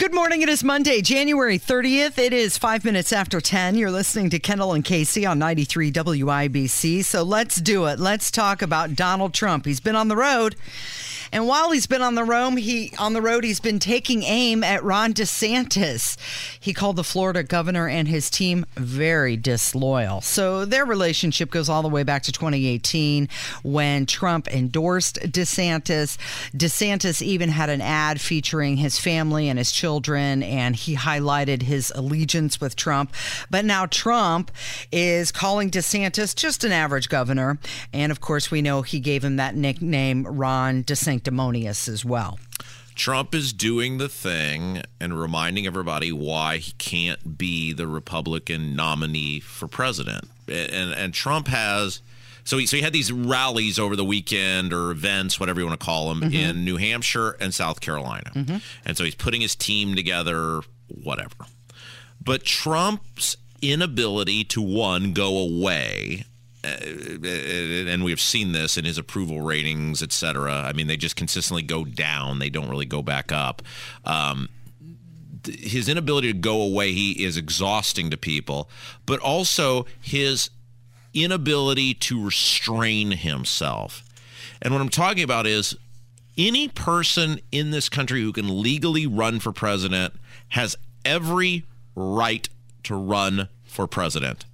Good morning. It is Monday, January 30th. It is five minutes after 10. You're listening to Kendall and Casey on 93 WIBC. So let's do it. Let's talk about Donald Trump. He's been on the road. And while he's been on the road, he on the road, he's been taking aim at Ron DeSantis. He called the Florida governor and his team very disloyal. So their relationship goes all the way back to 2018 when Trump endorsed DeSantis. DeSantis even had an ad featuring his family and his children, and he highlighted his allegiance with Trump. But now Trump is calling DeSantis just an average governor. And of course, we know he gave him that nickname, Ron DeSantis sanctimonious as well. Trump is doing the thing and reminding everybody why he can't be the Republican nominee for president. And and Trump has so he, so he had these rallies over the weekend or events, whatever you want to call them, mm-hmm. in New Hampshire and South Carolina. Mm-hmm. And so he's putting his team together, whatever. But Trump's inability to one go away uh, and we've seen this in his approval ratings, et cetera. I mean, they just consistently go down; they don't really go back up. Um, his inability to go away he is exhausting to people, but also his inability to restrain himself. And what I'm talking about is any person in this country who can legally run for president has every right to run for president.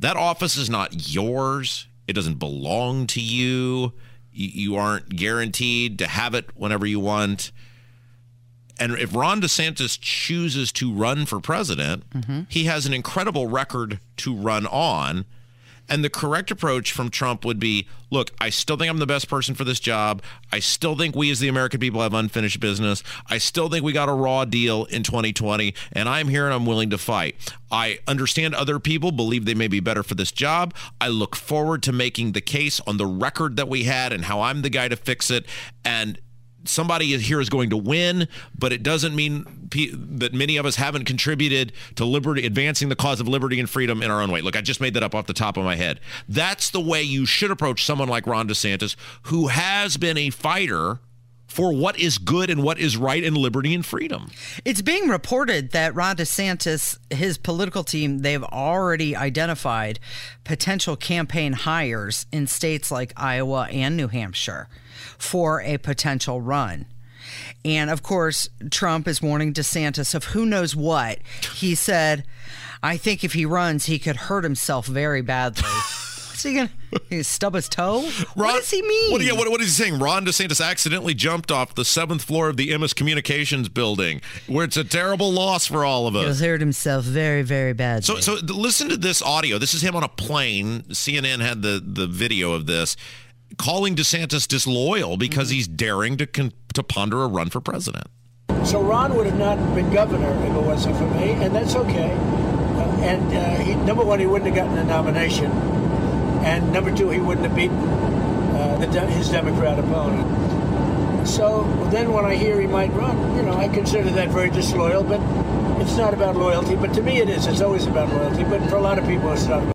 That office is not yours. It doesn't belong to you. You aren't guaranteed to have it whenever you want. And if Ron DeSantis chooses to run for president, mm-hmm. he has an incredible record to run on. And the correct approach from Trump would be look, I still think I'm the best person for this job. I still think we as the American people have unfinished business. I still think we got a raw deal in 2020, and I'm here and I'm willing to fight. I understand other people believe they may be better for this job. I look forward to making the case on the record that we had and how I'm the guy to fix it. And somebody here is going to win, but it doesn't mean that many of us haven't contributed to liberty, advancing the cause of liberty and freedom in our own way. Look, I just made that up off the top of my head. That's the way you should approach someone like Ron DeSantis, who has been a fighter for what is good and what is right and liberty and freedom. It's being reported that Ron DeSantis, his political team, they've already identified potential campaign hires in states like Iowa and New Hampshire for a potential run. And of course, Trump is warning DeSantis of who knows what. He said, I think if he runs, he could hurt himself very badly. What's he gonna? He stub his toe? Ron, what does he mean? What, yeah, what, what is he saying? Ron DeSantis accidentally jumped off the seventh floor of the Emmis Communications building, where it's a terrible loss for all of us. He'll hurt himself very, very badly. So, so listen to this audio. This is him on a plane. CNN had the the video of this calling DeSantis disloyal because mm-hmm. he's daring to con- to ponder a run for president. So Ron would have not been governor if it wasn't for me, and that's okay. Uh, and uh, he, number one, he wouldn't have gotten the nomination, and number two, he wouldn't have beaten uh, de- his Democrat opponent. So then, when I hear he might run, you know, I consider that very disloyal. But it's not about loyalty. But to me, it is. It's always about loyalty. But for a lot of people, it's not.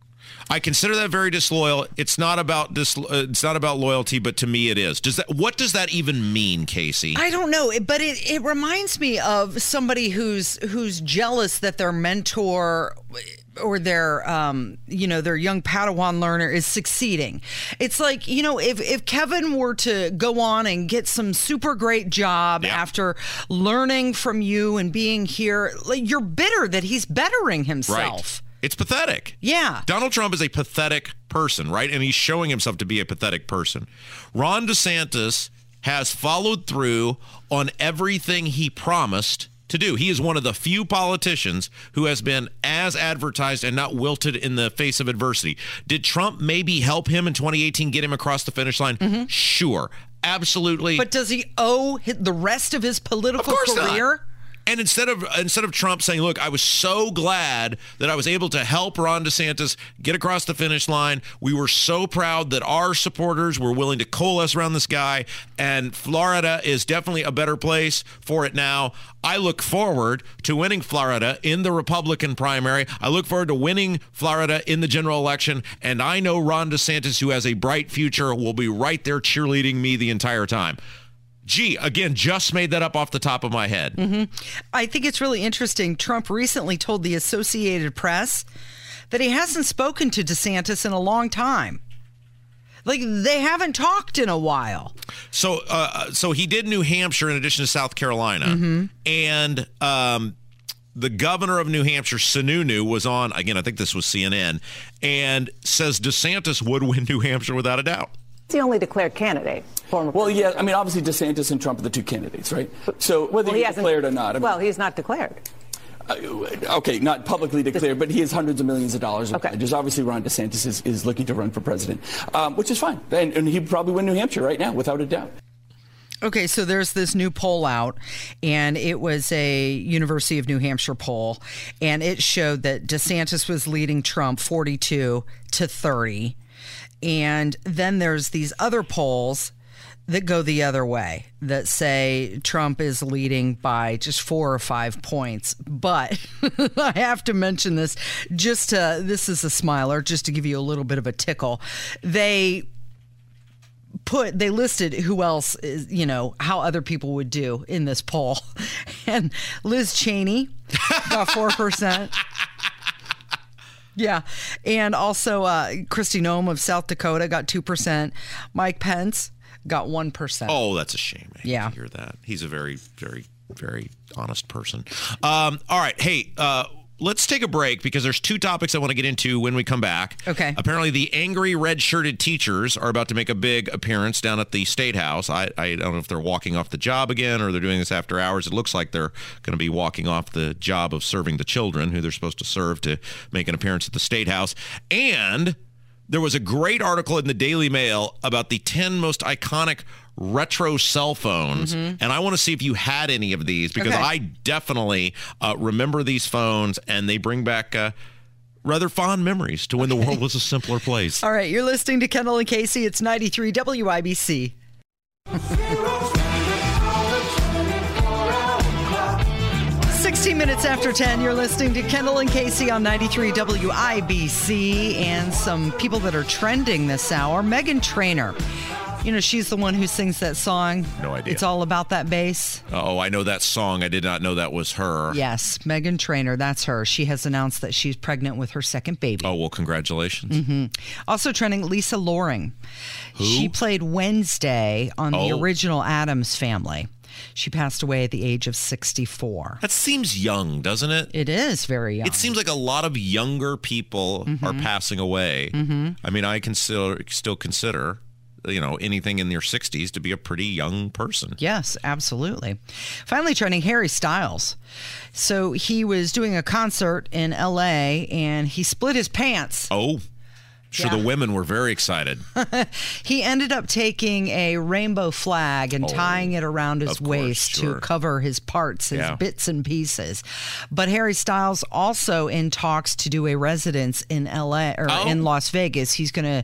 I consider that very disloyal. It's not about dis, uh, it's not about loyalty, but to me it is. Does that what does that even mean, Casey? I don't know, but it, it reminds me of somebody who's who's jealous that their mentor or their um, you know their young padawan learner is succeeding it's like you know if, if kevin were to go on and get some super great job yeah. after learning from you and being here like you're bitter that he's bettering himself right. It's pathetic. Yeah. Donald Trump is a pathetic person, right? And he's showing himself to be a pathetic person. Ron DeSantis has followed through on everything he promised to do. He is one of the few politicians who has been as advertised and not wilted in the face of adversity. Did Trump maybe help him in 2018 get him across the finish line? Mm-hmm. Sure. Absolutely. But does he owe the rest of his political of career? Not. And instead of instead of Trump saying, "Look, I was so glad that I was able to help Ron DeSantis get across the finish line. We were so proud that our supporters were willing to coalesce around this guy, and Florida is definitely a better place for it now." I look forward to winning Florida in the Republican primary. I look forward to winning Florida in the general election, and I know Ron DeSantis, who has a bright future, will be right there cheerleading me the entire time. Gee, again, just made that up off the top of my head. Mm-hmm. I think it's really interesting. Trump recently told the Associated Press that he hasn't spoken to DeSantis in a long time. Like they haven't talked in a while. So, uh, so he did New Hampshire in addition to South Carolina, Mm-hmm. and um, the governor of New Hampshire, Sununu, was on again. I think this was CNN, and says DeSantis would win New Hampshire without a doubt. He's the only declared candidate. Former Well, yeah, I mean, obviously DeSantis and Trump are the two candidates, right? So whether Well, he he's hasn't- declared or not, I mean, well, he's not declared. uh, okay, not publicly declared, but he has hundreds of millions of dollars. Of Okay. pledges. Obviously, Ron DeSantis is, is looking to run for president, um, which is fine, and, and he'd probably win New Hampshire right now, without a doubt. Okay, so there's this new poll out, and it was a University of New Hampshire poll, and it showed that DeSantis was leading Trump 42 to 30. And then there's these other polls that go the other way that say Trump is leading by just four or five points. But I have to mention this just to, this is a smiler, just to give you a little bit of a tickle. They put they listed who else is you know how other people would do in this poll and liz cheney got 4% yeah and also uh Kristi Noem of south dakota got 2% mike pence got 1% Oh, that's a shame. I Yeah. to hear that. He's a very, very, very honest person. Um, all right, hey. Uh, Let's take a break because there's two topics I want to get into when we come back. Okay. Apparently, the angry red shirted teachers are about to make a big appearance down at the State House. I, I don't know if they're walking off the job again or they're doing this after hours. It looks like they're going to be walking off the job of serving the children who they're supposed to serve to make an appearance at the State House. And there was a great article in the Daily Mail about the 10 most iconic retro cell phones. And I want to see if you had any of these because Okay. I definitely uh, remember these phones and they bring back uh, rather fond memories to when the world was a simpler place. all right you're listening to kendall and casey it's 93 wibc 16 minutes after 10, you're listening to Kendall and Casey on 93 WIBC and some people that are trending this hour. Meghan Trainor. You know, she's the one who sings that song. No idea. It's all about that bass. Oh, I know that song. I did not know that was her. Yes, Meghan Trainor, that's her. She has announced that she's pregnant with her second baby. Oh, well, congratulations. Mm-hmm. Also trending, Lisa Loring. Who? She played Wednesday on the Oh. original Addams Family. She passed away at the age of 64. That seems young, doesn't it? It is very young. It seems like a lot of younger people are passing away. Mm-hmm. I mean, I can still still consider, you know, anything in their 60s to be a pretty young person. Yes, absolutely. Finally, trending Harry Styles. So he was doing a concert in LA and he split his pants. Oh, sure. Yeah. The women were very excited. He ended up taking a rainbow flag and oh, tying it around his Oh, course, waist sure. to cover his parts, his Yeah. bits and pieces. But Harry Styles also in talks to do a residence in LA or Oh. in Las Vegas. He's going to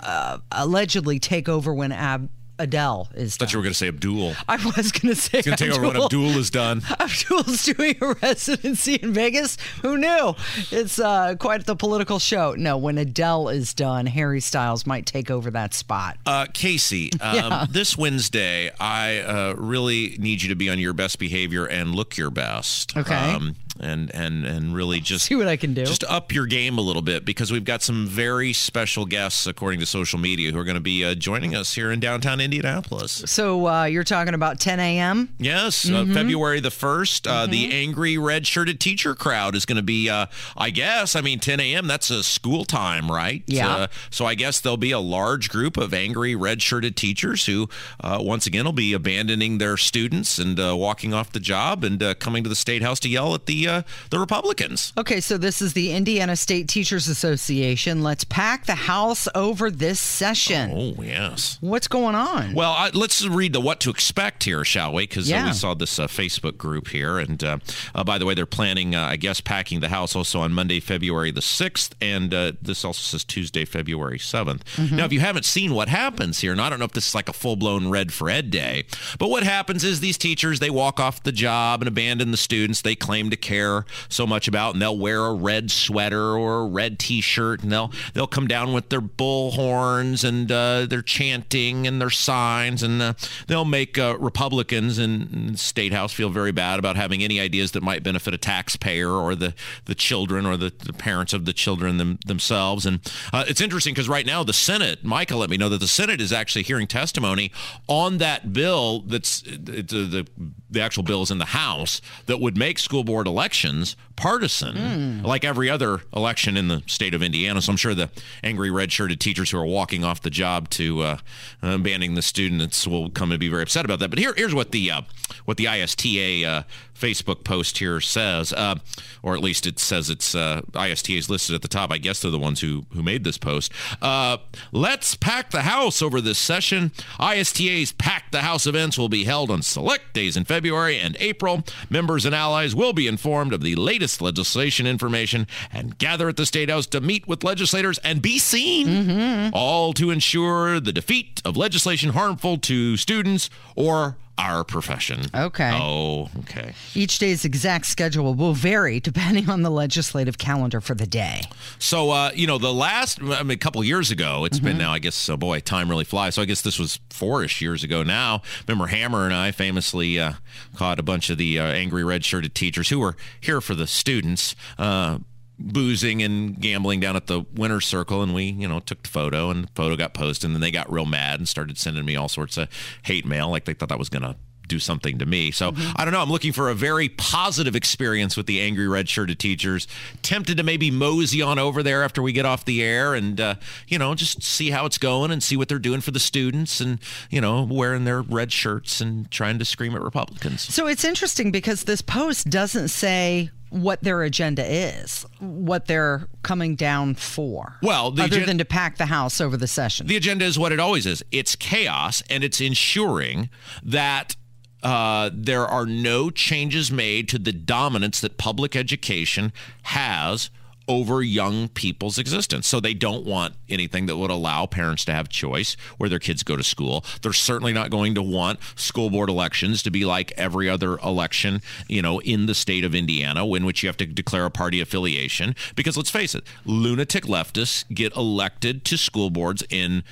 uh, allegedly take over when Ab- Adele is done. thought you were going to say Abdul. I was going to say He's going to take over when Abdul is done. Abdul's doing a residency in Vegas. Who knew? It's uh, quite the political show. No, when Adele is done, Harry Styles might take over that spot. Uh, Casey, um, this Wednesday, I uh, really need you to be on your best behavior and look your best. Okay. Um, and and and really just See what I can do. Just up your game a little bit because we've got some very special guests, according to social media, who are going to be uh, joining us here in downtown Indianapolis. So uh, you're talking about 10 a.m. Yes, Mm-hmm. uh, February the 1st. Uh, The angry red shirted teacher crowd is going to be, uh, I guess, I mean, 10 a.m., that's a school time, right? Yeah. Uh, so I guess there'll be a large group of angry red shirted teachers who, uh, once again, will be abandoning their students and uh, walking off the job and uh, coming to the State House to yell at the, uh, the Republicans. Okay, so this is the Indiana State Teachers Association. Let's pack the house over this session. Oh, yes. What's going on? Well, I, let's read the what to expect here, shall we? Because Yeah. we saw this uh, Facebook group here. And uh, uh, by the way, they're planning, uh, I guess, packing the house also on Monday, February the 6th. And uh, this also says Tuesday, February 7th. Mm-hmm. Now, if you haven't seen what happens here, and I don't know if this is like a full blown Red for Ed day, but what happens is these teachers, they walk off the job and abandon the students they claim to care care so much about, and they'll wear a red sweater or a red T-shirt, and they'll they'll come down with their bull horns and uh, their chanting and their signs, and uh, they'll make uh, Republicans in, state house feel very bad about having any ideas that might benefit a taxpayer or the the children or the, the parents of the children them, themselves. And uh, it's interesting because right now the Senate, Michael, let me know that the Senate is actually hearing testimony on that bill. That's uh, the the actual bills in the House that would make school board elections partisan, like every other election in the state of Indiana. So I'm sure the angry red-shirted teachers who are walking off the job to uh, uh, banning the students will come and be very upset about that. But here, here's what the uh, what the ISTA uh, Facebook post here says, uh, or at least it says it's uh, ISTA is listed at the top. I guess they're the ones who who made this post. Uh, let's pack the house over this session. ISTA's Pack the House events will be held on select days in February and April. Members and allies will be informed of the latest legislation information and gather at the State House to meet with legislators and be seen, all to ensure the defeat of legislation harmful to students or our profession. Okay. Oh, okay. Each day's exact schedule will vary depending on the legislative calendar for the day. So, uh, you know, the last, I mean, a couple years ago, it's been now, I guess, oh boy, time really flies. So I guess this was four ish years ago now. Remember, Hammer and I famously uh, caught a bunch of the uh, angry red shirted teachers who were here for the students. Uh, boozing and gambling down at the winner's circle and we you know took the photo and the photo got posted and then they got real mad and started sending me all sorts of hate mail like they thought that was gonna do something to me. So I don't know. I'm looking for a very positive experience with the angry red shirted teachers. Tempted to maybe mosey on over there after we get off the air and, uh, you know, just see how it's going and see what they're doing for the students and, you know, wearing their red shirts and trying to scream at Republicans. So it's interesting because this post doesn't say what their agenda is, what they're coming down for. Well, the other agen- than to pack the house over the session. The agenda is what it always is it's chaos and it's ensuring that. Uh, there are no changes made to the dominance that public education has over young people's existence. So they don't want anything that would allow parents to have choice where their kids go to school. They're certainly not going to want school board elections to be like every other election, you know, in the state of Indiana, in which you have to declare a party affiliation. Because let's face it, lunatic leftists get elected to school boards in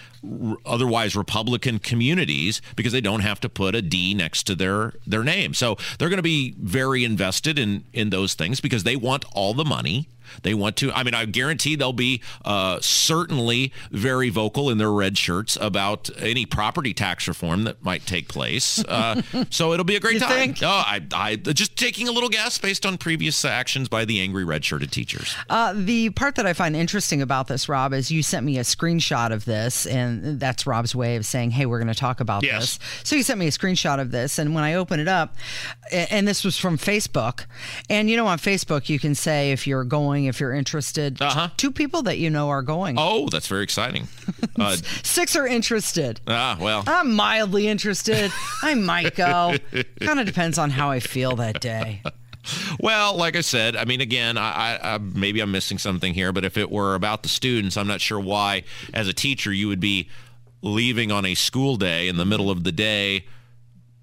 otherwise Republican communities because they don't have to put a D next to their their name. So they're going to be very invested in in those things because they want all the money. They want to. I mean, I guarantee they'll be uh, certainly very vocal in their red shirts about any property tax reform that might take place. Uh, so it'll be a great You time. think? Oh, I, I just taking a little guess based on previous actions by the angry red shirted teachers. Uh, the part that I find interesting about this, Rob, is you sent me a screenshot of this, and that's Rob's way of saying, "Hey, we're going to talk about Yes. this." So you sent me a screenshot of this, and when I open it up, and this was from Facebook, and you know, on Facebook you can say if you're going, if you're interested. Uh-huh. Two people that you know are going. Oh, that's very exciting. Uh, Six are interested. ah, well. I'm mildly interested. I might go. kind of depends on how I feel that day. Well, like I said, I mean, again, I, I, I maybe I'm missing something here, but if it were about the students, I'm not sure why, as a teacher, you would be leaving on a school day in the middle of the day,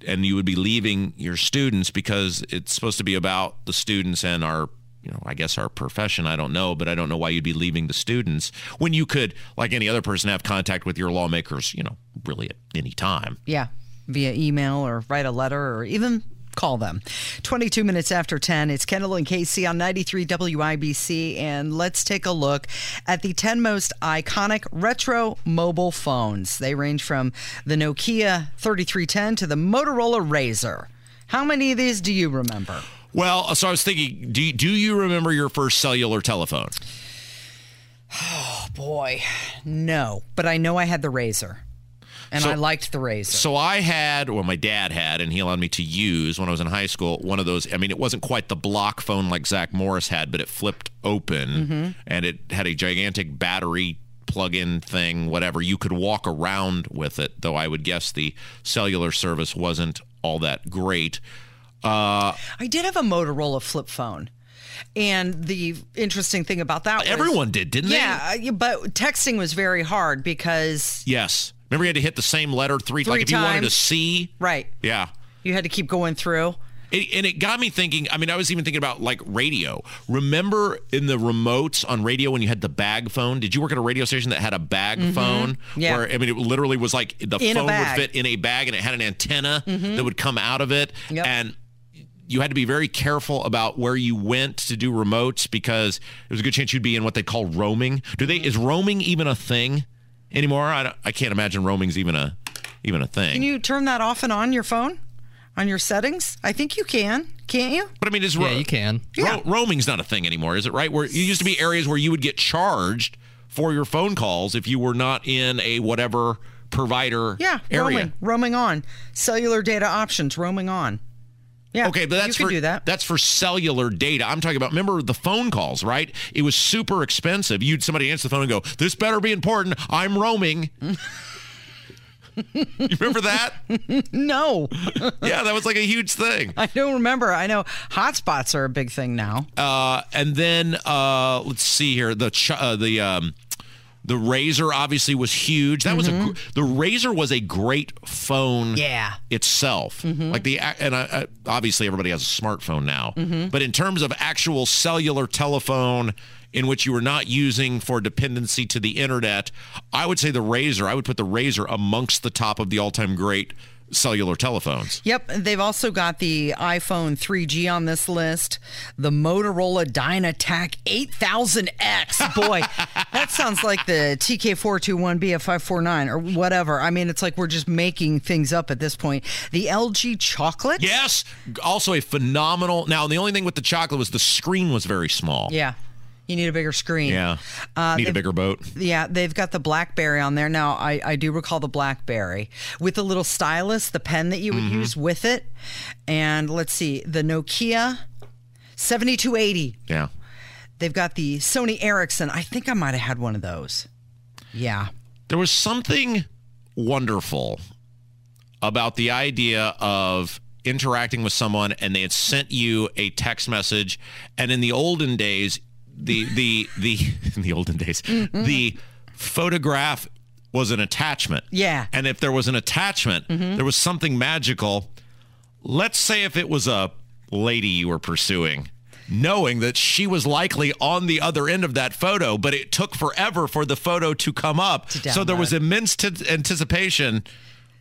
and you would be leaving your students because it's supposed to be about the students and our. You know, I guess our profession. I don't know, but I don't know why you'd be leaving the students when you could, like any other person, have contact with your lawmakers. You know, really at any time. Yeah, via email or write a letter or even call them. 22 minutes after 10, it's Kendall and Casey on 93 WIBC, and let's take a look at the 10 most iconic retro mobile phones. They range from the Nokia 3310 to the Motorola Razr. How many of these do you remember? Well, uh, so I was thinking, do do you remember your first cellular telephone? Oh boy, no, but I know I had the Razr. And So- I liked the Razr. So I had, well, my dad had, and he allowed me to use when I was in high school. One of those. I mean, it wasn't quite the block phone like Zach Morris had, but it flipped open, mm-hmm. and it had a gigantic battery plug-in thing. Whatever you could walk around with it. Though I would guess the cellular service wasn't all that great. Uh, I did have a Motorola flip phone. And the interesting thing about that was everyone did, didn't they? Yeah, uh, but texting was very hard because Yes. Remember, you had to hit the same letter three. Three like if you wanted to see. right, Yeah. you had to keep going through. It, and it got me thinking. I mean, I was even thinking about like radio. Remember in the remotes on radio when you had the bag phone? Did you work at a radio station that had a bag phone? Mm-hmm. Yeah. Where I mean, it literally was like the In phone would. Mm-hmm. fit in a bag, and it had an antenna that would come out of it, Yep. and you had to be very careful about where you went to do remotes because there was a good chance you'd be in what they call roaming. Do they? Is roaming even a thing anymore? I, don't- I can't imagine roaming's even a even a thing. Can you turn that off and on your phone? On your settings? I think you can. Can't you? but I mean, is Yeah, you can. ro- roaming's not a thing anymore, is it? Right? Where you used to be areas where you would get charged for your phone calls if you were not in a whatever provider Yeah, area. roaming, roaming on. Cellular data options, roaming on. Yeah. Okay, but that's you for do that. that's for cellular data. I'm talking about. Remember the phone calls, right? It was super expensive. You'd somebody answer the phone and go, "This better be important. I'm roaming." you remember that? No, Yeah, that was like a huge thing. I don't remember. I know hotspots are a big thing now. Uh, and then uh, let's see here. The ch- uh, the um, the Razr obviously was huge. That was a mm-hmm. gr- the Razr was a great phone. Yeah. itself. Mm-hmm. Like the and I, I, obviously everybody has a smartphone now, mm-hmm. but in terms of actual cellular telephone in which you were not using for dependency to the internet, I would say the Razr. I would put the Razr amongst the top of the all-time great cellular telephones. Yep, they've also got the iPhone 3G on this list, the Motorola Dynatac 8000X. Boy, that sounds like the TK421 BF549 or whatever. I mean, it's like we're just making things up at this point. The LG Chocolate. Yes, also a phenomenal. Now the only thing with the chocolate was the screen was very small. Yeah. You need a bigger screen. Yeah. Uh, Need a bigger boat. Yeah, they've got the BlackBerry on there. Now, I, I do recall the BlackBerry with the little stylus, the pen that you would Mm-hmm. use with it. And let's see, the Nokia 7280. Yeah. They've got the Sony Ericsson. I think I might have had one of those. Yeah. There was something wonderful about the idea of interacting with someone and they had sent you a text message and in the olden days the the the in the olden days mm-hmm. the photograph was an attachment. Yeah. and if there was an attachment mm-hmm. there was something magical. Let's say if it was a lady you were pursuing knowing that she was likely on the other end of that photo but it took forever for the photo to come up. So there was immense t- anticipation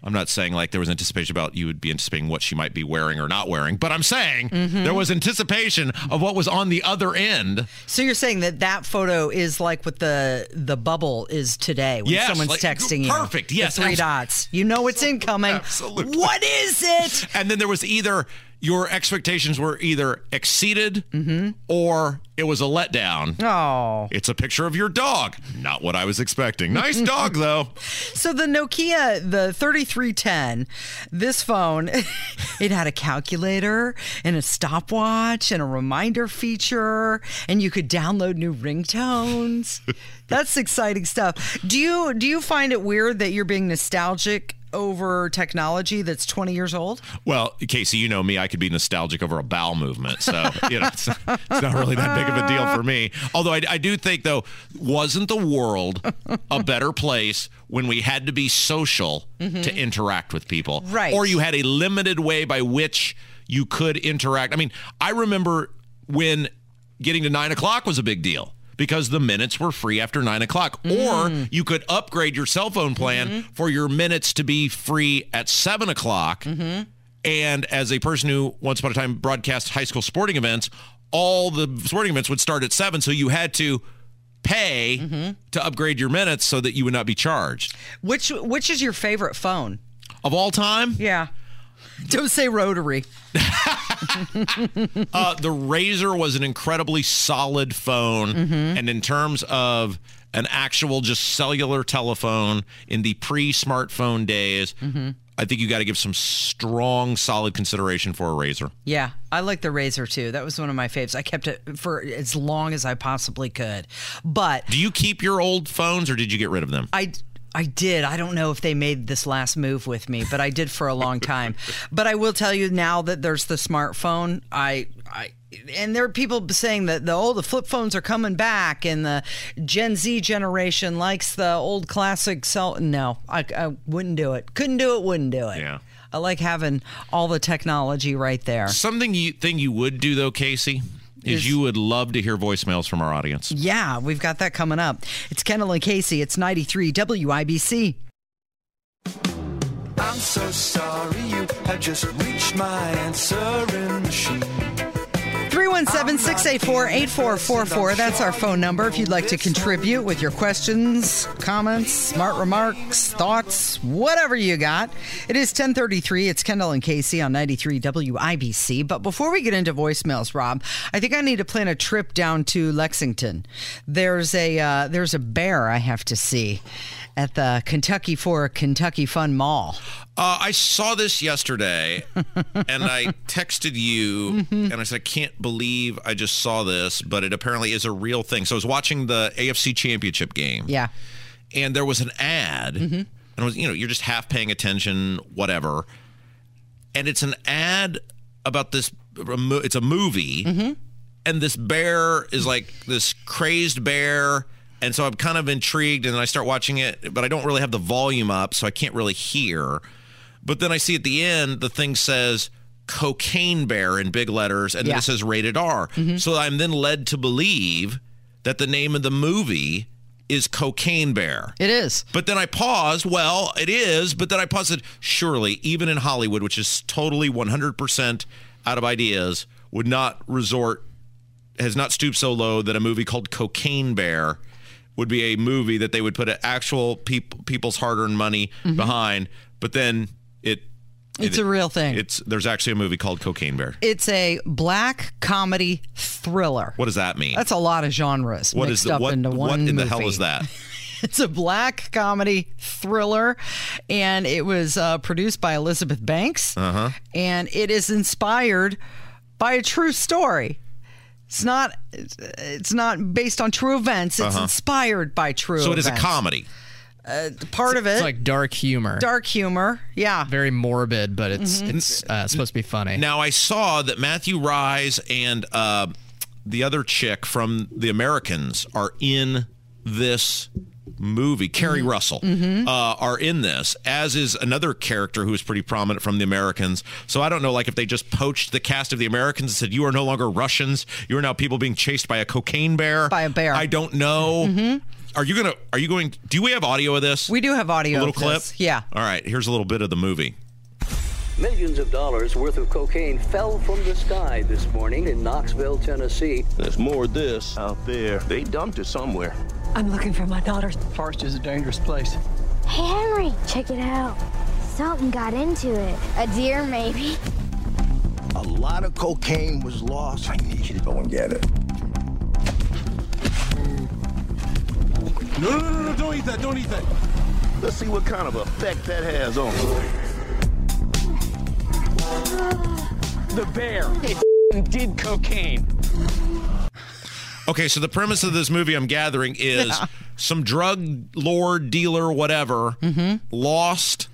i'm not saying like there was anticipation about you would be anticipating what she might be wearing or not wearing but i'm saying Mm-hmm. there was anticipation of what was on the other end So you're saying that that photo is like what the the bubble is today when Yes, someone's like, perfect. texting you. The Yes, three abs- dots. You know it's incoming. Absolutely. What is it? and then there was either your expectations were either exceeded Mm-hmm. or it was a letdown Oh. It's a picture of your dog. Not what I was expecting. Nice dog, though. So the Nokia, the 3310, this phone, it had a calculator and a stopwatch and a reminder feature, and you could download new ringtones. That's exciting stuff. Do you do you find it weird that you're being nostalgic over technology that's 20 years old? Well, Casey, you know me. I could be nostalgic over a bowel movement. So, you know, it's, it's not really that big of a deal for me. Although I, I do think, though, wasn't the world a better place when we had to be social to mm-hmm. interact with people? Right. Or you had a limited way by which you could interact. I mean, I remember when getting to nine o'clock was a big deal. Because the minutes were free after nine o'clock. Or mm. you could upgrade your cell phone plan mm-hmm. for your minutes to be free at seven o'clock. Mm-hmm. And as a person who once upon a time broadcast high school sporting events, all the sporting events would start at seven. So you had to pay mm-hmm. to upgrade your minutes so that you would not be charged. Which which is your favorite phone? Of all time, Yeah. Don't say rotary. uh, the Razr was an incredibly solid phone. And in terms of an actual just cellular telephone in the pre smartphone days, I think you got to give some strong, solid consideration for a Razr. Yeah, I like the Razr too. That was one of my faves. I kept it for as long as I possibly could. But Do you keep your old phones or did you get rid of them? I I did. I don't know if they made this last move with me, but I did for a long time. but I will tell you now that there's the smartphone. I I and there are people saying that the old the flip phones are coming back, and the Gen Z generation likes the old classic cell. No, I, I wouldn't do it. Couldn't do it. Wouldn't do it. Yeah. I like having all the technology right there. Something you thing you would do though, Casey, is, Is- you would love to hear voicemails from our audience. Yeah, we've got that coming up. It's Kendall and Casey. It's 93 WIBC. I'm so sorry you have just reached my answering machine. 317 684 8444. That's our phone number if you'd like to contribute with your questions, comments, smart remarks, thoughts, whatever you got. It is 1033. It's Kendall and Casey on 93 WIBC. But before we get into voicemails, Rob, I think I need to plan a trip down to Lexington. There's a uh, there's a bear I have to see at the Kentucky for Kentucky Fun Mall. Uh, I saw this yesterday, and I texted you, mm-hmm. and I said, "I can't believe I just saw this," but it apparently is a real thing. So I was watching the AFC Championship game, Yeah. and there was an ad, mm-hmm. and it was you know you're just half paying attention, whatever, and it's an ad about this. It's a movie, mm-hmm. and this bear is like this crazed bear. And so I'm kind of intrigued, and then I start watching it, but I don't really have the volume up, so I can't really hear. But then I see at the end the thing says cocaine bear in big letters, and then Yeah. it says rated R. Mm-hmm. So I'm then led to believe that the name of the movie is Cocaine Bear. It is. But then I paused. Well, it is. But then I paused. and said, Surely, even in Hollywood, which is totally 100% out of ideas, would not resort, has not stooped so low that a movie called Cocaine Bear would be a movie that they would put actual peop- people's hard-earned money behind. But then it. It's it- a real thing. It's there's actually a movie called Cocaine Bear. It's a black comedy thriller. What does that mean? That's a lot of genres what mixed is the, up what, into one what in the hell is that? It's a black comedy thriller, and it was uh, produced by Elizabeth Banks. Uh-huh. And it is inspired by a true story. It's not. It's, it's not based on true events. It's inspired by true. Uh-huh. So it is a events. comedy. Part of it, It's like dark humor. dark humor. Yeah. Very morbid, but it's Mm-hmm. it's uh, supposed to be funny. Now I saw that Matthew Rhys and uh, the other chick from The Americans are in this movie. Keri mm-hmm. Russell mm-hmm. uh, are in this, as is another character who is pretty prominent from The Americans. So I don't know, like if they just poached the cast of The Americans and said, "You are no longer Russians. You are now people being chased by a cocaine bear." By a bear. I don't know. Mm-hmm. Are you gonna? Are you going? Do we have audio of this? We do have audio. a little clip. this. Yeah. All right. Here's a little bit of the movie. Millions of dollars worth of cocaine fell from the sky this morning in Knoxville, Tennessee. There's more of this out there. They dumped it somewhere. I'm looking for my daughter. Forest is a dangerous place. Hey, Henry, check it out. Something got into it. A deer, maybe. A lot of cocaine was lost. I need you to go and get it. No, no, no, no, don't eat that, don't eat that. Let's see what kind of effect that has on you. The bear. It did cocaine. Okay, so the premise of this movie, I'm gathering, is some drug lord, dealer, whatever, mm-hmm. lost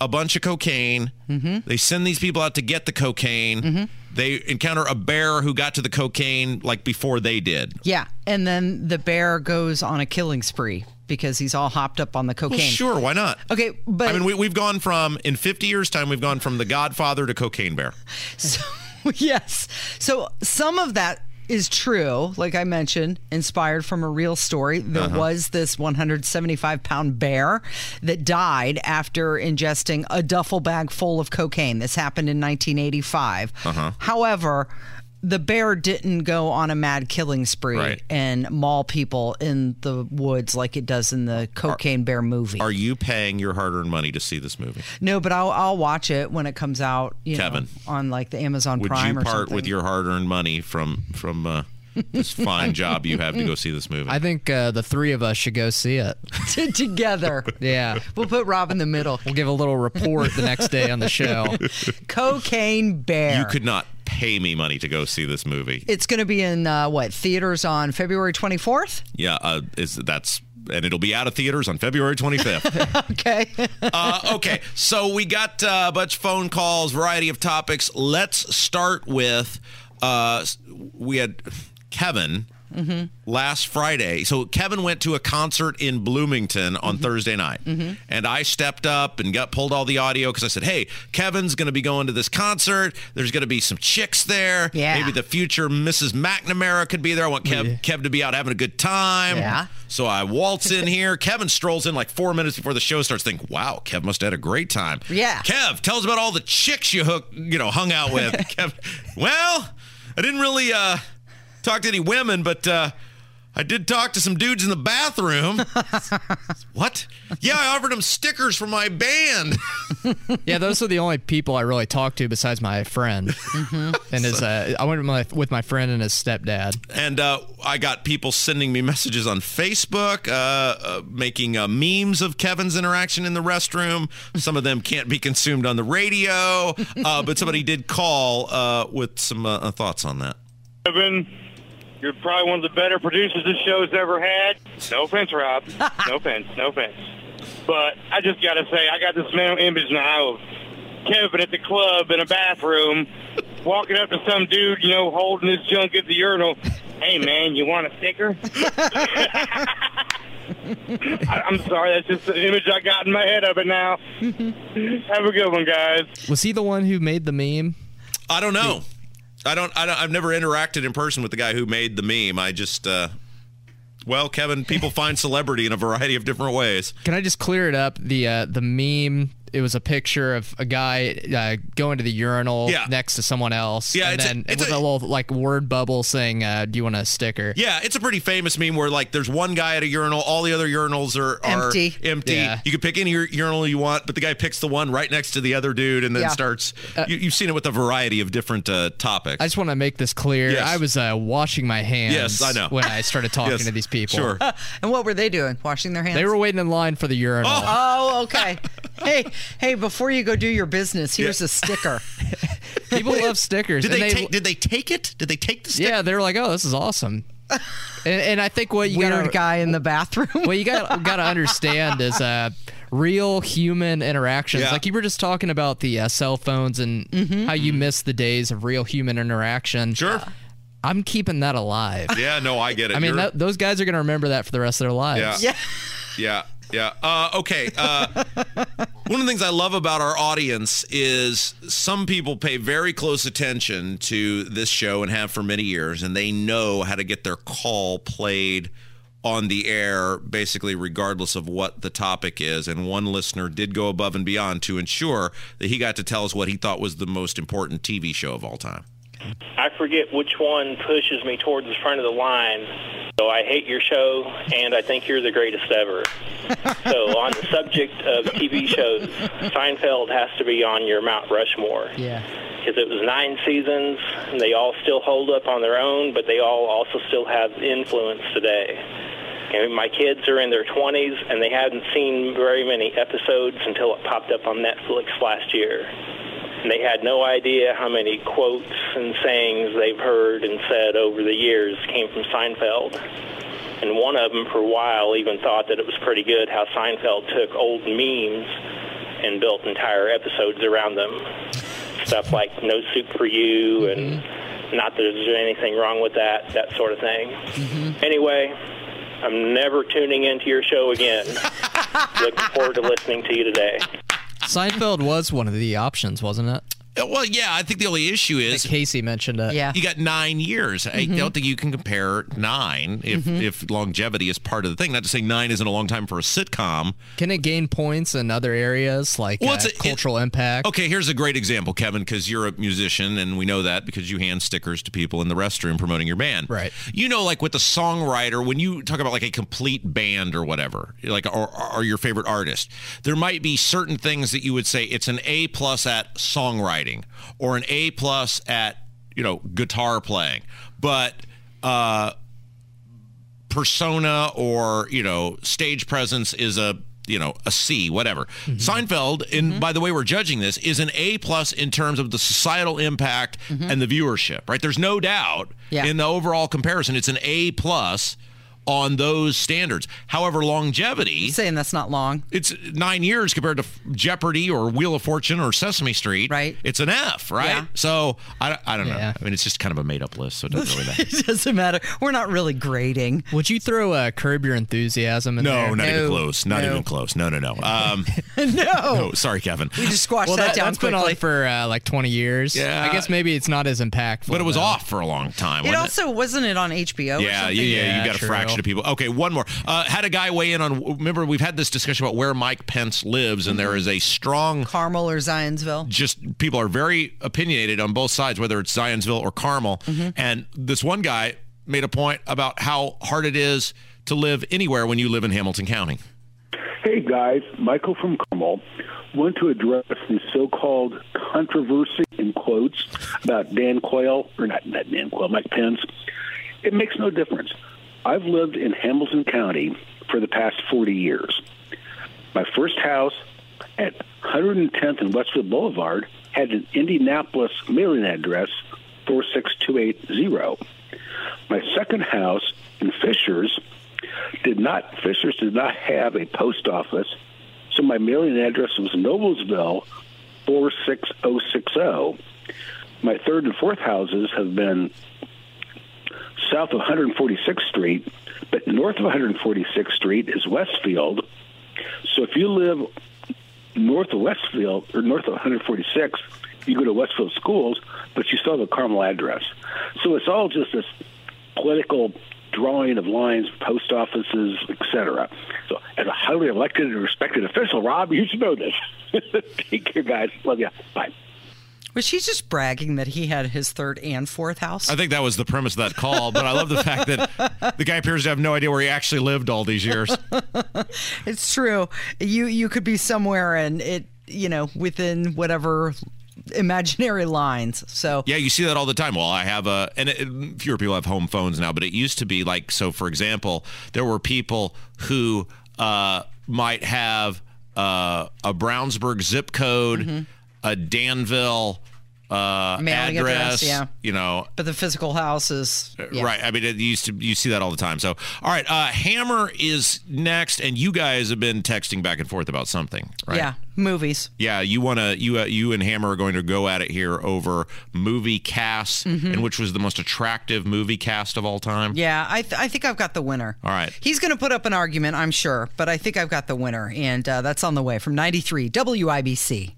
a bunch of cocaine. Mm-hmm. They send these people out to get the cocaine. Mm-hmm. They encounter a bear who got to the cocaine like before they did. Yeah. And then the bear goes on a killing spree because he's all hopped up on the cocaine. Well, sure, why not? Okay, but I mean, we, we've gone from in 50 years' time, we've gone from the Godfather to Cocaine Bear. So, yes. So some of that is true, like I mentioned, inspired from a real story. There Uh-huh. was this 175 pound bear that died after ingesting a duffel bag full of cocaine. This happened in 1985. Uh-huh. However, the bear didn't go on a mad killing spree Right. and maul people in the woods like it does in the Cocaine Bear movie. Are you paying your hard-earned money to see this movie? no, but I'll, I'll watch it when it comes out. You Kevin. know, on like the Amazon Would Prime you part with your hard-earned money from from uh, this fine job you have to go see this movie? I think uh, the three of us should go see it. together. Yeah. We'll put Rob in the middle. We'll give a little report the next day on the show. Cocaine Bear. You could not pay me money to go see this movie. It's going to be in uh, what theaters on February 24th? Yeah, uh, is that's and it'll be out of theaters on February 25th. Okay. uh, okay, so we got uh, a bunch of phone calls, variety of topics. Let's start with uh, we had Kevin Mm-hmm. last Friday. So Kevin went to a concert in Bloomington on Mm-hmm. Thursday night. And I stepped up and got pulled all the audio because I said, hey, Kevin's going to be going to this concert. There's going to be some chicks there. Yeah. Maybe the future Mrs. McNamara could be there. I want Kev, Kev to be out having a good time. Yeah. So I waltz in here. Kevin strolls in like four minutes before the show starts. Think, wow, Kev must have had a great time. Yeah. Kev, tell us about all the chicks you hook, you know, hung out with. Kev, well, I didn't really uh, talk to any women, but uh, I did talk to some dudes in the bathroom. what? Yeah, I offered them stickers for my band. Yeah, those are the only people I really talked to besides my friend. Mm-hmm. And his, uh, I went with my, with my friend and his stepdad. And uh, I got people sending me messages on Facebook, uh, uh, making uh, memes of Kevin's interaction in the restroom. Some of them can't be consumed on the radio, uh, but somebody did call uh, with some uh, thoughts on that. Kevin, you're probably one of the better producers this show's ever had. No offense, Rob. No offense. No offense. But I just got to say, I got this mental image now of Kevin at the club in a bathroom, walking up to some dude, you know, holding his junk at the urinal. Hey, man, you want a sticker? I, I'm sorry, that's just the image I got in my head of it now. Have a good one, guys. Was he the one who made the meme? I don't know. I don't, I don't. I've never interacted in person with the guy who made the meme. I just, uh, well, Kevin, people find celebrity in a variety of different ways. Can I just clear it up? The uh, the meme. It was a picture of a guy uh, going to the urinal Yeah. next to someone else, Yeah, and it's a- then it's with a- a, little like word bubble saying, uh, "Do you want a sticker?" Yeah, it's a pretty famous meme where like there's one guy at a urinal, all the other urinals are, are Empty. Empty. Yeah. You can pick any ur- urinal you want, but the guy picks the one right next to the other dude and then Yeah. starts. you, you've seen it with a variety of different uh, topics. I just want to make this clear. Yes. I was uh, washing my hands. Yes, I know. when I started talking Yes, to these people. Sure. And what were they doing? Washing their hands? They were waiting in line for the urinal. Oh, okay. hey, hey, before you go do your business, here's Yeah. a sticker. People love stickers. Did and they, take? Did they take it? Did they take the sticker? Yeah, they were like, "Oh, this is awesome." and, and I think what you Weird gotta, guy in the bathroom. what you got got to understand is uh, real human interactions. Yeah. Like you were just talking about the uh, cell phones and how you miss the days of real human interaction. Sure. I'm keeping that alive. Yeah. No, I get it. I mean, You're- that, those guys are going to remember that for the rest of their lives. Yeah. Yeah. Yeah. Uh, okay. Uh, one of the things I love about our audience is some people pay very close attention to this show and have for many years, and they know how to get their call played on the air, basically, regardless of what the topic is. And one listener did go above and beyond to ensure that he got to tell us what he thought was the most important TV show of all time. I forget which one pushes me towards the front of the line. So I hate your show, and I think you're the greatest ever. so on the subject of TV shows, Seinfeld has to be on your Mount Rushmore. Yeah. Because it was nine seasons, and they all still hold up on their own, but they all also still have influence today. And my kids are in their 20s, and they hadn't seen very many episodes until it popped up on Netflix last year. And they had no idea how many quotes and sayings they've heard and said over the years came from Seinfeld. And one of them, for a while, even thought that it was pretty good how Seinfeld took old memes and built entire episodes around them. Stuff like No Soup for You, and mm-hmm. not that there's anything wrong with that, that sort of thing. Mm-hmm. Anyway, I'm never tuning into your show again. Looking forward to listening to you today. Seinfeld was one of the options, wasn't it? Uh, Well, yeah, I think the only issue is Casey mentioned it. Yeah. you got nine years. I Mhm. don't think you can compare nine if Mhm. if longevity is part of the thing. Not to say nine isn't a long time for a sitcom. Can it gain points in other areas like Well, uh, a- cultural impact? Okay, here's a great example, Kevin, because you're a musician, and we know that because you hand stickers to people in the restroom promoting your band. Right. You know, like with the songwriter, when you talk about like a complete band or whatever, like or, or your favorite artist, there might be certain things that you would say it's an A plus at songwriting or an A plus at you know guitar playing, but. uh persona or you know stage presence is a you know a C whatever. Mm-hmm. Seinfeld in mm-hmm. by the way we're judging this is an A plus in terms of the societal impact mm-hmm. and the viewership right? There's no doubt Yeah. in the overall comparison it's an A plus on those standards. However, longevity. saying that's not long. It's nine years compared to Jeopardy or Wheel of Fortune or Sesame Street. Right. It's an F, right? Yeah. So I, I don't know. Yeah. I mean, it's just kind of a made up list, so it doesn't really matter. it doesn't matter. We're not really grading. Would you throw a Curb Your Enthusiasm in No, there? not even close. Not No. even close. No, no, no. Um, no. no, sorry, Kevin. We just squashed Well, that, that, down has been quickly. on for uh, like 20 years. Yeah. I guess maybe it's not as impactful. But it was though. off for a long time. it wasn't also wasn't it on HBO? or Yeah, something? yeah, yeah. Yeah, You got a true. fraction of people. Okay, one more. Uh, had a guy weigh in on. Remember, we've had this discussion about where Mike Pence lives, and there is a strong. Carmel or Zionsville. Just people are very opinionated on both sides, whether it's Zionsville or Carmel. And this one guy made a point about how hard it is to live anywhere when you live in Hamilton County. Hey guys, Michael from Carmel. Want to address the so-called controversy in quotes about Dan Quayle or not, not Dan Quayle, Mike Pence. It makes no difference. I've lived in Hamilton County for the past 40 years. My first house at 110th and Westfield Boulevard had an Indianapolis mailing address 46280. My second house in Fishers did not Fishers did not have a post office, so my mailing address was Noblesville 46060. My third and fourth houses have been south of 146th Street, but north of 146th Street is Westfield. So if you live north of Westfield or north of 146th, you go to Westfield Schools, but you still have a Carmel address. So it's all just this political drawing of lines, post offices, etc. So as a highly elected and respected official, Rob, you should know this. Take care, guys. Love you. Bye. Was she just bragging that he had his third and fourth house? I think that was the premise of that call, but I love the fact that the guy appears to have no idea where he actually lived all these years. It's true. You you could be somewhere and it you know within whatever imaginary lines. So Yeah, you see that all the time. Well, I have a, and it, fewer people have home phones now, but it used to be like, so for example, there were people who uh, might have uh, a Brownsburg zip code, a Danville uh, Mm-hmm. Address, yeah. you know, but the physical house is yeah. Right. I mean, it used to you see that all the time. So, all right, uh, Hammer is next, and you guys have been texting back and forth about something, right? Yeah, movies. Yeah, you want to you uh, you and Hammer are going to go at it here over movie casts, Mhm. and which was the most attractive movie cast of all time. Yeah, I, th- I think I've got the winner. All right. He's going to put up an argument, I'm sure, but I think I've got the winner, and uh, that's on the way from 93 WIBC.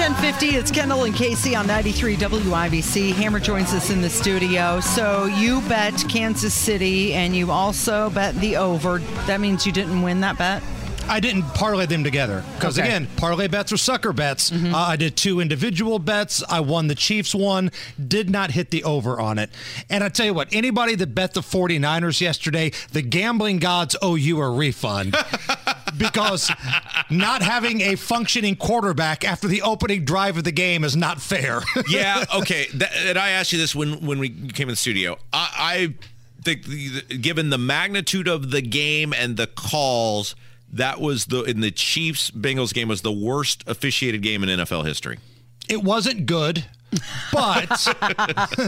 1050. It's Kendall and Casey on 93 WIBC. Hammer joins us in the studio. So you bet Kansas City and you also bet the over. That means you didn't win that bet? I didn't parlay them together because Okay. again, parlay bets are sucker bets. Uh, I did two individual bets. I won the Chiefs one, did not hit the over on it. And I tell you what, anybody that bet the 49ers yesterday, the gambling gods owe you a refund. because not having a functioning quarterback after the opening drive of the game is not fair. yeah. Okay. That, and I asked you this when when we came in the studio. I, I think, the, given the magnitude of the game and the calls, that was the in the Chiefs Bengals game was the worst officiated game in NFL history. It wasn't good, but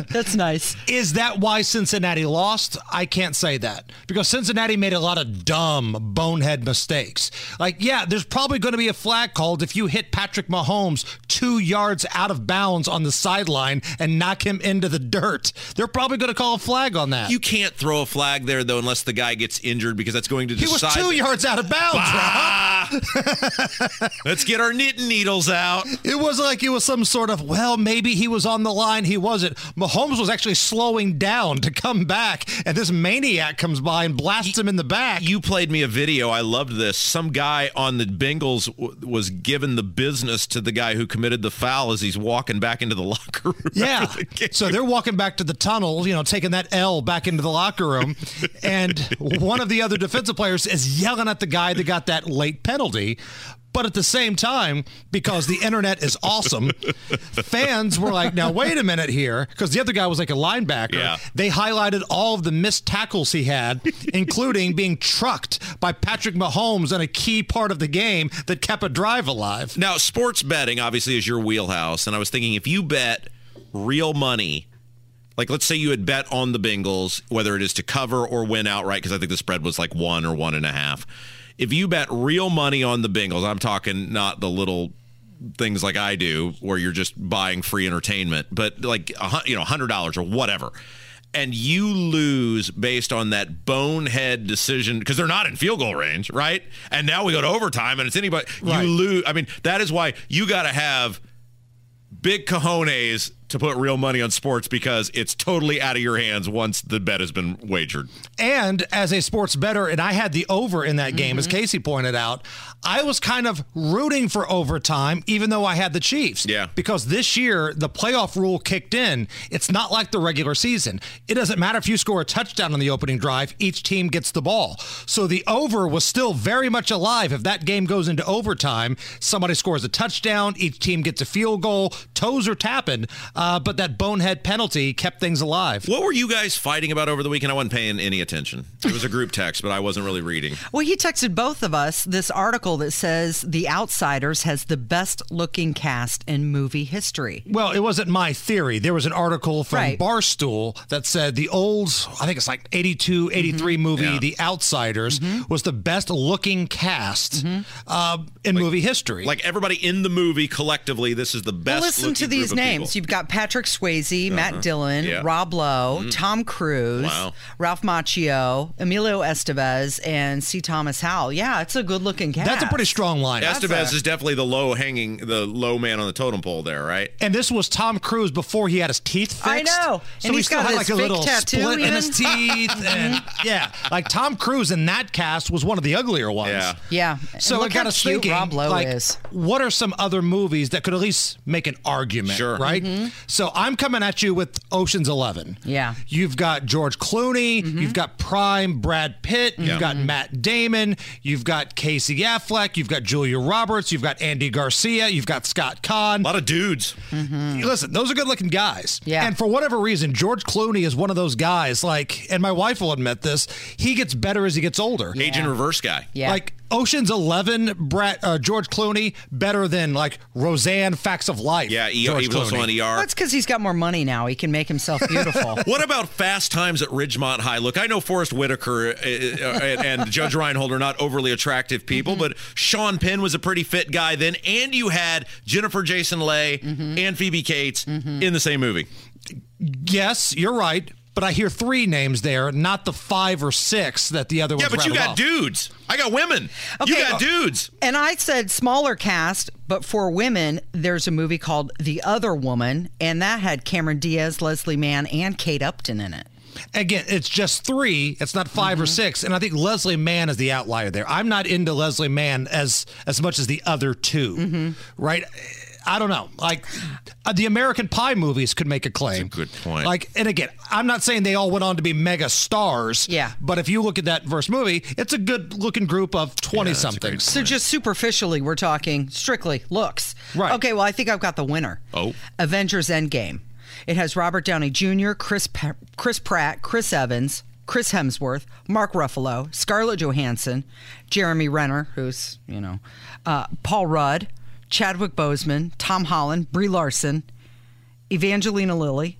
that's nice. Is that why Cincinnati lost? I can't say that because Cincinnati made a lot of dumb, bonehead mistakes. Like, yeah, there's probably going to be a flag called if you hit Patrick Mahomes two yards out of bounds on the sideline and knock him into the dirt. They're probably going to call a flag on that. You can't throw a flag there though unless the guy gets injured because that's going to decide. he was decide. two yards out of bounds! Let's get our knitting needles out. It was like it was some sort of, well, maybe he was on the line. He wasn't. Mahomes was actually slowing down to come back, and this maniac comes by and blasts him in the back. You played me a video. I loved this. Some guy on the Bengals w- was giving the business to the guy who committed the foul as he's walking back into the locker room. Yeah. So they're walking back to the tunnel, you know, taking that L back into the locker room. And one of the other defensive players is yelling at the guy that got that late penalty. But at the same time, because the internet is awesome, fans were like, now, wait a minute here. Because the other guy was like a linebacker. Yeah. They highlighted all of the missed tackles he had, including being trucked by Patrick Mahomes in a key part of the game that kept a drive alive. Now, sports betting obviously is your wheelhouse, and I was thinking if you bet real money like let's say you had bet on the Bengals, whether it is to cover or win outright, because I think the spread was like one or one and a half. If you bet real money on the Bengals, I'm talking not the little things like I do, where you're just buying free entertainment, but like you know, hundred dollars or whatever, and you lose based on that bonehead decision because they're not in field goal range, right? And now we go to overtime, and it's anybody Right. you lose. I mean, that is why you got to have big cojones to put real money on sports because it's totally out of your hands once the bet has been wagered. And as a sports bettor, and I had the over in that game, as mm-hmm. Casey pointed out, I was kind of rooting for overtime, even though I had the Chiefs. Yeah. Because this year, the playoff rule kicked in. It's not like the regular season. It doesn't matter if you score a touchdown on the opening drive, each team gets the ball. So the over was still very much alive. If that game goes into overtime, somebody scores a touchdown, each team gets a field goal, toes are tapping, uh, but that bonehead penalty kept things alive. What were you guys fighting about over the weekend? I wasn't paying any attention. It was a group text, but I wasn't really reading. Well, he texted both of us this article that says The Outsiders has the best looking cast in movie history. Well, it wasn't my theory. There was an article from Right. Barstool that said the old, I think it's like 82, 83 movie, Yeah. The Outsiders, was the best looking cast uh, in movie history. Like everybody in the movie collectively, this is the best. Well, listen to these names. people. You've got Patrick Swayze, Matt Uh-huh. Dillon, Yeah. Rob Lowe, Tom Cruise, Wow. Ralph Macchio, Emilio Estevez, and C. Thomas Howell. Yeah, it's a good looking cast. That's a pretty strong line. Estevez is definitely the low hanging, the low man on the totem pole there, right? And this was Tom Cruise before he had his teeth fixed. I know. So And he he's still got had like a little tattoo split in his teeth. and yeah, like Tom Cruise in that cast was one of the uglier ones. Yeah. Yeah. So And it look got us thinking, Rob Lowe like, is. what are some other movies that could at least make an argument? Sure. Right. Mm-hmm. So I'm coming at you with Ocean's Eleven. Yeah. You've got George Clooney. Mm-hmm. You've got Prime Brad Pitt. You've got mm-hmm. Matt Damon. You've got Casey Affleck. You've got Julia Roberts. You've got Andy Garcia. You've got Scott Caan. A lot of dudes. Listen, those are good looking guys. Yeah. And for whatever reason, George Clooney is one of those guys, like, and my wife will admit this, he gets better as he gets older. Agent reverse guy. Yeah. Like Ocean's Eleven, Brett, uh, George Clooney, better than like Roseanne, Facts of Life. Yeah, E- George he was also Clooney. on ER. That's because he's got more money now. He can make himself beautiful. What about Fast Times at Ridgemont High? Look, I know Forest Whitaker uh, uh, and, and Judge Reinhold are not overly attractive people, but Sean Penn was a pretty fit guy then, and you had Jennifer Jason Leigh and Phoebe Cates in the same movie. Yes, you're right. But I hear three names there, not the five or six that the other ones. Yeah, ones but you got off. dudes. I got women. You Okay. got dudes. And I said smaller cast, but for women, there's a movie called The Other Woman, and that had Cameron Diaz, Leslie Mann, and Kate Upton in it. Again, it's just three. It's not 5 Mm-hmm. or six. And I think Leslie Mann is the outlier there. I'm not into Leslie Mann as as much as the other 2 Mm-hmm. Right? I don't know. Like uh, the American Pie movies could make a claim. That's a good point. Like, and again, I'm not saying they all went on to be mega stars. Yeah. But if you look at that first movie, it's a good looking group of 20 somethings. So just superficially, we're talking strictly looks. Right. Okay, well, I think I've got the winner. Oh. Avengers Endgame. It has Robert Downey Jr., Chris, Pa- Chris Pratt, Chris Evans, Chris Hemsworth, Mark Ruffalo, Scarlett Johansson, Jeremy Renner, who's, you know, uh, Paul Rudd, Chadwick Boseman, Tom Holland, Brie Larson, Evangeline Lilly,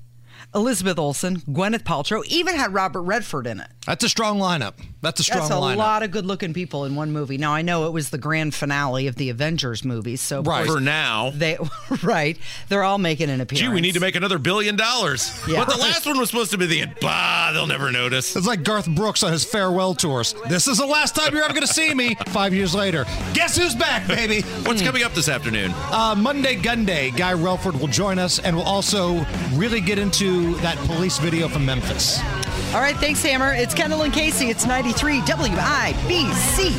Elizabeth Olsen, Gwyneth Paltrow, even had Robert Redford in it. That's a strong lineup. That's a strong lineup. That's a lineup. lot of good looking people in one movie. Now I know it was the grand finale of the Avengers movies, so Right. For now. they right they're all making an appearance. Gee, we need to make another billion dollars. Yeah. But the last one was supposed to be the end. Bah, they'll never notice. It's like Garth Brooks on his farewell tours. This is the last time you're ever going to see me. Five years later, guess who's back, baby? What's coming up this afternoon? Uh, Monday Gun Day. Guy Relford will join us, and we'll also really get into that police video from Memphis. All right, thanks, Hammer. It's Kendall and Casey. It's 93 WIBC.